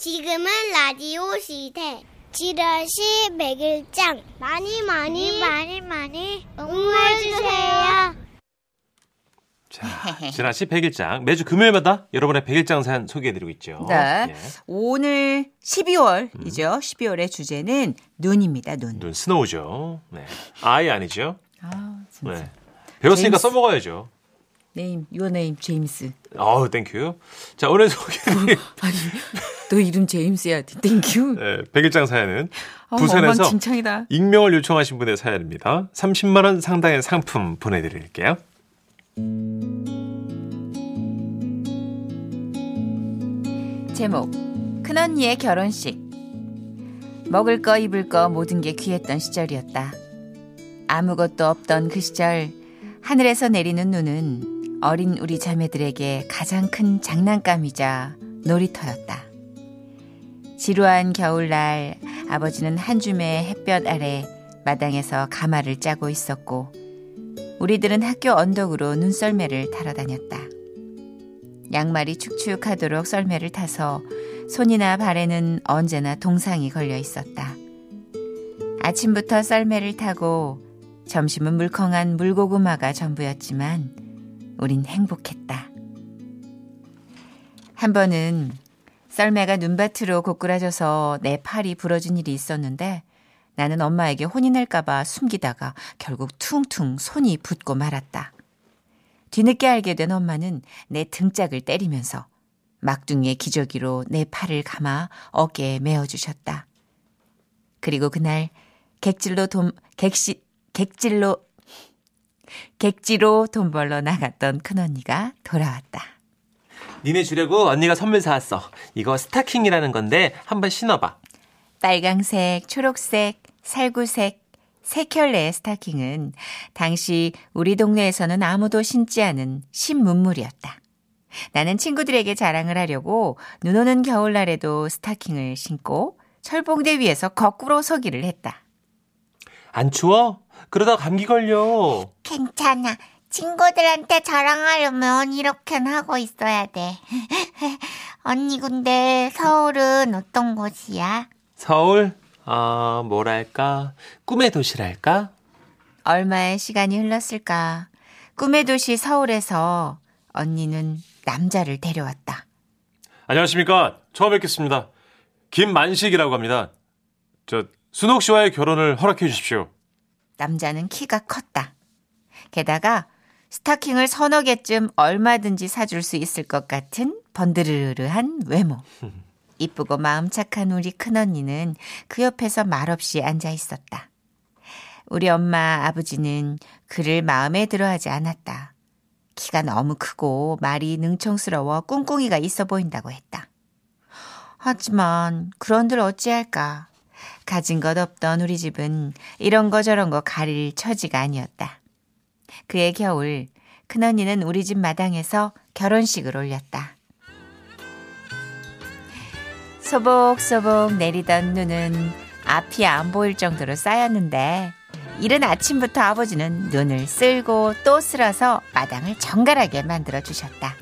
지금은 라디오 시대. 지라시 백일장 많이 많이 많이 많이 응원해 주세요. 자, 지라시 백일장 매주 금요일마다 여러분의 백일장 사연 소개해드리고 있죠. 네. 예. 오늘 12월이죠. 12월의 주제는 눈입니다. 눈. 눈 snow죠. 네. 아이 아니죠. 아, 진짜. 네. 배웠으니까 제임스. 써먹어야죠. Name, your name 제임스. 어우, thank you. 자, 오늘 소개해드릴 아니, 너 이름 제임스야. Thank you. 네, 백일장 사연은 아, 부산에서 엉망진창이다. 익명을 요청하신 분의 사연입니다. 30만 원 상당의 상품 보내 드릴게요. 제목 큰언니의 결혼식 먹을 거 입을 거 모든 게 귀했던 시절이었다. 아무것도 없던 그 시절 하늘에서 내리는 눈은 어린 우리 자매들에게 가장 큰 장난감이자 놀이터였다. 지루한 겨울날 아버지는 한 줌의 햇볕 아래 마당에서 가마를 짜고 있었고 우리들은 학교 언덕으로 눈썰매를 타러 다녔다. 양말이 축축하도록 썰매를 타서 손이나 발에는 언제나 동상이 걸려 있었다. 아침부터 썰매를 타고 점심은 물컹한 물고구마가 전부였지만 우린 행복했다. 한 번은 썰매가 눈밭으로 고꾸라져서 내 팔이 부러진 일이 있었는데 나는 엄마에게 혼이 날까봐 숨기다가 결국 퉁퉁 손이 붓고 말았다. 뒤늦게 알게 된 엄마는 내 등짝을 때리면서 막둥이의 기저귀로 내 팔을 감아 어깨에 메어주셨다. 그리고 그날 객질로 돈, 객시, 객질로, 객지로 돈 벌러 나갔던 큰언니가 돌아왔다. 니네 주려고 언니가 선물 사왔어. 이거 스타킹이라는 건데 한번 신어봐. 빨강색, 초록색, 살구색, 세 켤레의 스타킹은 당시 우리 동네에서는 아무도 신지 않은 신문물이었다. 나는 친구들에게 자랑을 하려고 눈 오는 겨울날에도 스타킹을 신고 철봉대 위에서 거꾸로 서기를 했다. 안 추워? 그러다 감기 걸려. 괜찮아. 친구들한테 자랑하려면 이렇게는 하고 있어야 돼. 언니 근데 서울은 어떤 곳이야? 서울? 아, 뭐랄까. 꿈의 도시랄까? 얼마의 시간이 흘렀을까. 꿈의 도시 서울에서 언니는 남자를 데려왔다. 안녕하십니까. 처음 뵙겠습니다. 김만식이라고 합니다. 저, 순옥 씨와의 결혼을 허락해 주십시오. 남자는 키가 컸다. 게다가 스타킹을 서너 개쯤 얼마든지 사줄 수 있을 것 같은 번드르르한 외모. 이쁘고 마음 착한 우리 큰언니는 그 옆에서 말없이 앉아 있었다. 우리 엄마, 아버지는 그를 마음에 들어 하지 않았다. 키가 너무 크고 말이 능청스러워 꿍꿍이가 있어 보인다고 했다. 하지만 그런들 어찌할까. 가진 것 없던 우리 집은 이런 거 저런 거 가릴 처지가 아니었다. 그해 겨울 큰언니는 우리 집 마당에서 결혼식을 올렸다. 소복소복 내리던 눈은 앞이 안 보일 정도로 쌓였는데 이른 아침부터 아버지는 눈을 쓸고 또 쓸어서 마당을 정갈하게 만들어 주셨다.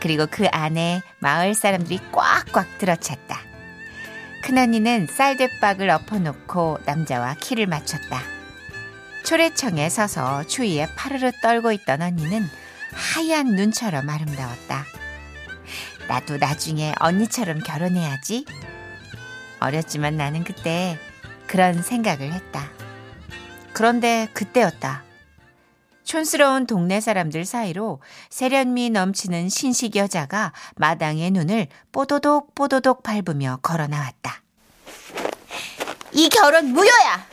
그리고 그 안에 마을 사람들이 꽉꽉 들어찼다. 큰언니는 쌀대박을 엎어놓고 남자와 키를 맞췄다. 초래청에 서서 추위에 파르르 떨고 있던 언니는 하얀 눈처럼 아름다웠다. 나도 나중에 언니처럼 결혼해야지. 어렸지만 나는 그때 그런 생각을 했다. 그런데 그때였다. 촌스러운 동네 사람들 사이로 세련미 넘치는 신식 여자가 마당의 눈을 뽀도독 뽀도독 밟으며 걸어 나왔다. 이 결혼 무효야.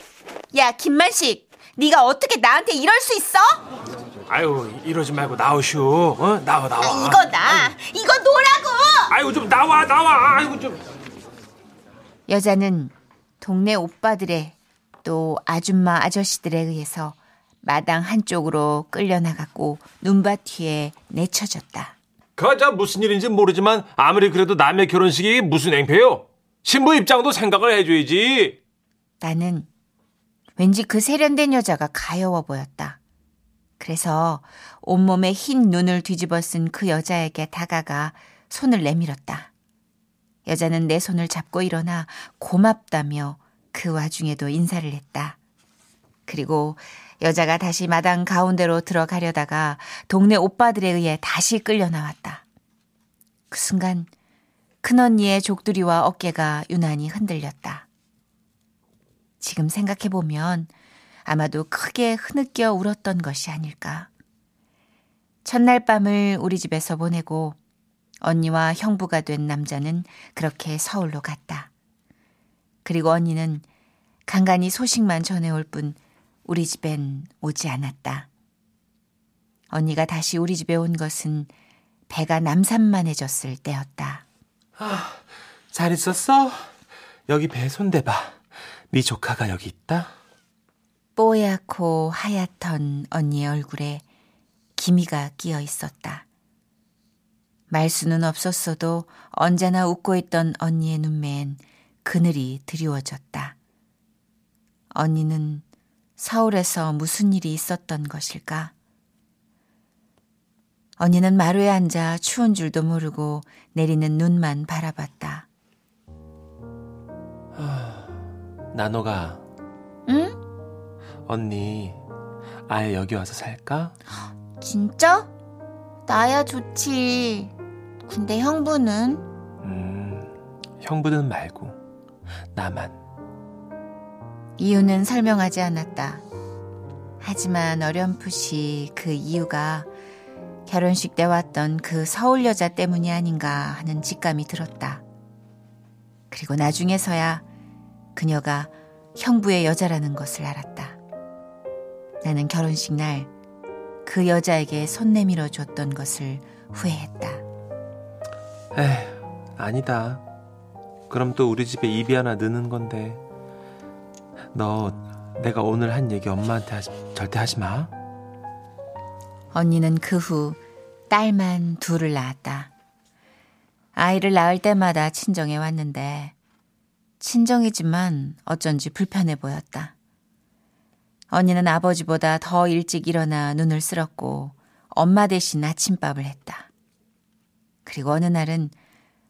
야 김만식, 네가 어떻게 나한테 이럴 수 있어? 아유, 이러지 말고 나오시오. 어? 나와, 나와. 아, 이거 나, 이거 놓으라고. 아이고, 좀 나와, 나와. 아이고, 좀. 여자는 동네 오빠들의 또 아줌마 아저씨들에 의해서 마당 한쪽으로 끌려나갔고 눈밭 뒤에 내쳐졌다. 그저 무슨 일인지 모르지만 아무리 그래도 남의 결혼식이 무슨 앵패요? 신부 입장도 생각을 해줘야지. 나는 왠지 그 세련된 여자가 가여워 보였다. 그래서 온몸에 흰 눈을 뒤집어 쓴 그 여자에게 다가가 손을 내밀었다. 여자는 내 손을 잡고 일어나 고맙다며 그 와중에도 인사를 했다. 그리고 여자가 다시 마당 가운데로 들어가려다가 동네 오빠들에 의해 다시 끌려 나왔다. 그 순간 큰언니의 족두리와 어깨가 유난히 흔들렸다. 지금 생각해보면 아마도 크게 흐느껴 울었던 것이 아닐까. 첫날 밤을 우리 집에서 보내고 언니와 형부가 된 남자는 그렇게 서울로 갔다. 그리고 언니는 간간히 소식만 전해올 뿐 우리 집엔 오지 않았다. 언니가 다시 우리 집에 온 것은 배가 남산만해졌을 때였다. 아, 잘 있었어? 여기 배 손대봐. 네 조카가 여기 있다. 뽀얗고 하얗던 언니의 얼굴에 기미가 끼어 있었다. 말수는 없었어도 언제나 웃고 있던 언니의 눈매엔 그늘이 드리워졌다. 언니는 서울에서 무슨 일이 있었던 것일까? 언니는 마루에 앉아 추운 줄도 모르고 내리는 눈만 바라봤다. 나노가 응? 언니 아예 여기 와서 살까? 진짜? 나야 좋지. 근데 형부는? 음, 형부는 말고 나만. 이유는 설명하지 않았다. 하지만 어렴풋이 그 이유가 결혼식 때 왔던 그 서울 여자 때문이 아닌가 하는 직감이 들었다. 그리고 나중에서야 그녀가 형부의 여자라는 것을 알았다. 나는 결혼식 날 그 여자에게 손 내밀어 줬던 것을 후회했다. 에휴, 아니다. 그럼 또 우리 집에 입이 하나 느는 건데. 너 내가 오늘 한 얘기 엄마한테 하지, 절대 하지 마. 언니는 그 후 딸만 둘을 낳았다. 아이를 낳을 때마다 친정에 왔는데 친정이지만 어쩐지 불편해 보였다. 언니는 아버지보다 더 일찍 일어나 눈을 쓸었고 엄마 대신 아침밥을 했다. 그리고 어느 날은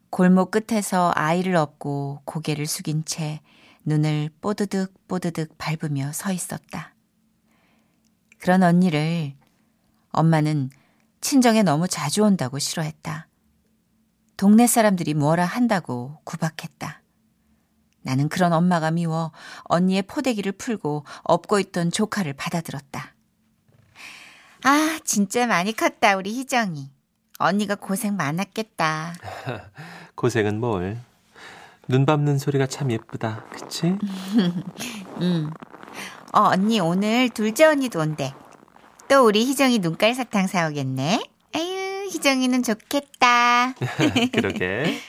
골목 끝에서 아이를 업고 고개를 숙인 채 눈을 뽀드득 뽀드득 밟으며 서 있었다. 그런 언니를 엄마는 친정에 너무 자주 온다고 싫어했다. 동네 사람들이 뭐라 한다고 구박했다. 나는 그런 엄마가 미워 언니의 포대기를 풀고 업고 있던 조카를 받아들었다. 아, 진짜 많이 컸다, 우리 희정이. 언니가 고생 많았겠다. 고생은 뭘. 눈 밟는 소리가 참 예쁘다. 그치? 음. 어, 언니 오늘 둘째 언니도 온대. 또 우리 희정이 눈깔 사탕 사오겠네. 아유, 희정이는 좋겠다. 그러게.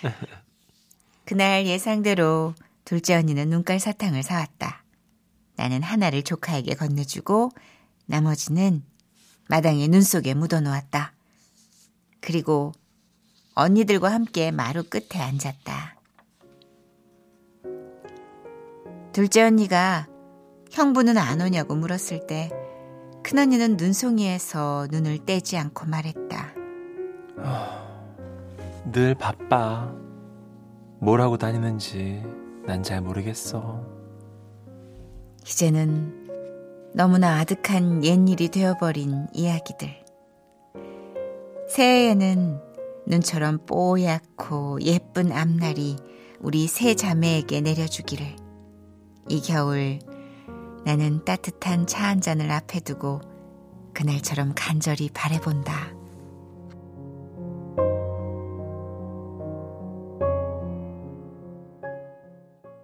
그날 예상대로 둘째 언니는 눈깔 사탕을 사왔다. 나는 하나를 조카에게 건네주고 나머지는 마당에 눈 속에 묻어놓았다. 그리고 언니들과 함께 마루 끝에 앉았다. 둘째 언니가 형부는 안 오냐고 물었을 때 큰언니는 눈송이에서 눈을 떼지 않고 말했다. 늘 바빠. 뭘 하고 다니는지 난 잘 모르겠어. 이제는 너무나 아득한 옛일이 되어버린 이야기들. 새해에는 눈처럼 뽀얗고 예쁜 앞날이 우리 세 자매에게 내려주기를. 이 겨울 나는 따뜻한 차 한 잔을 앞에 두고 그날처럼 간절히 바래본다.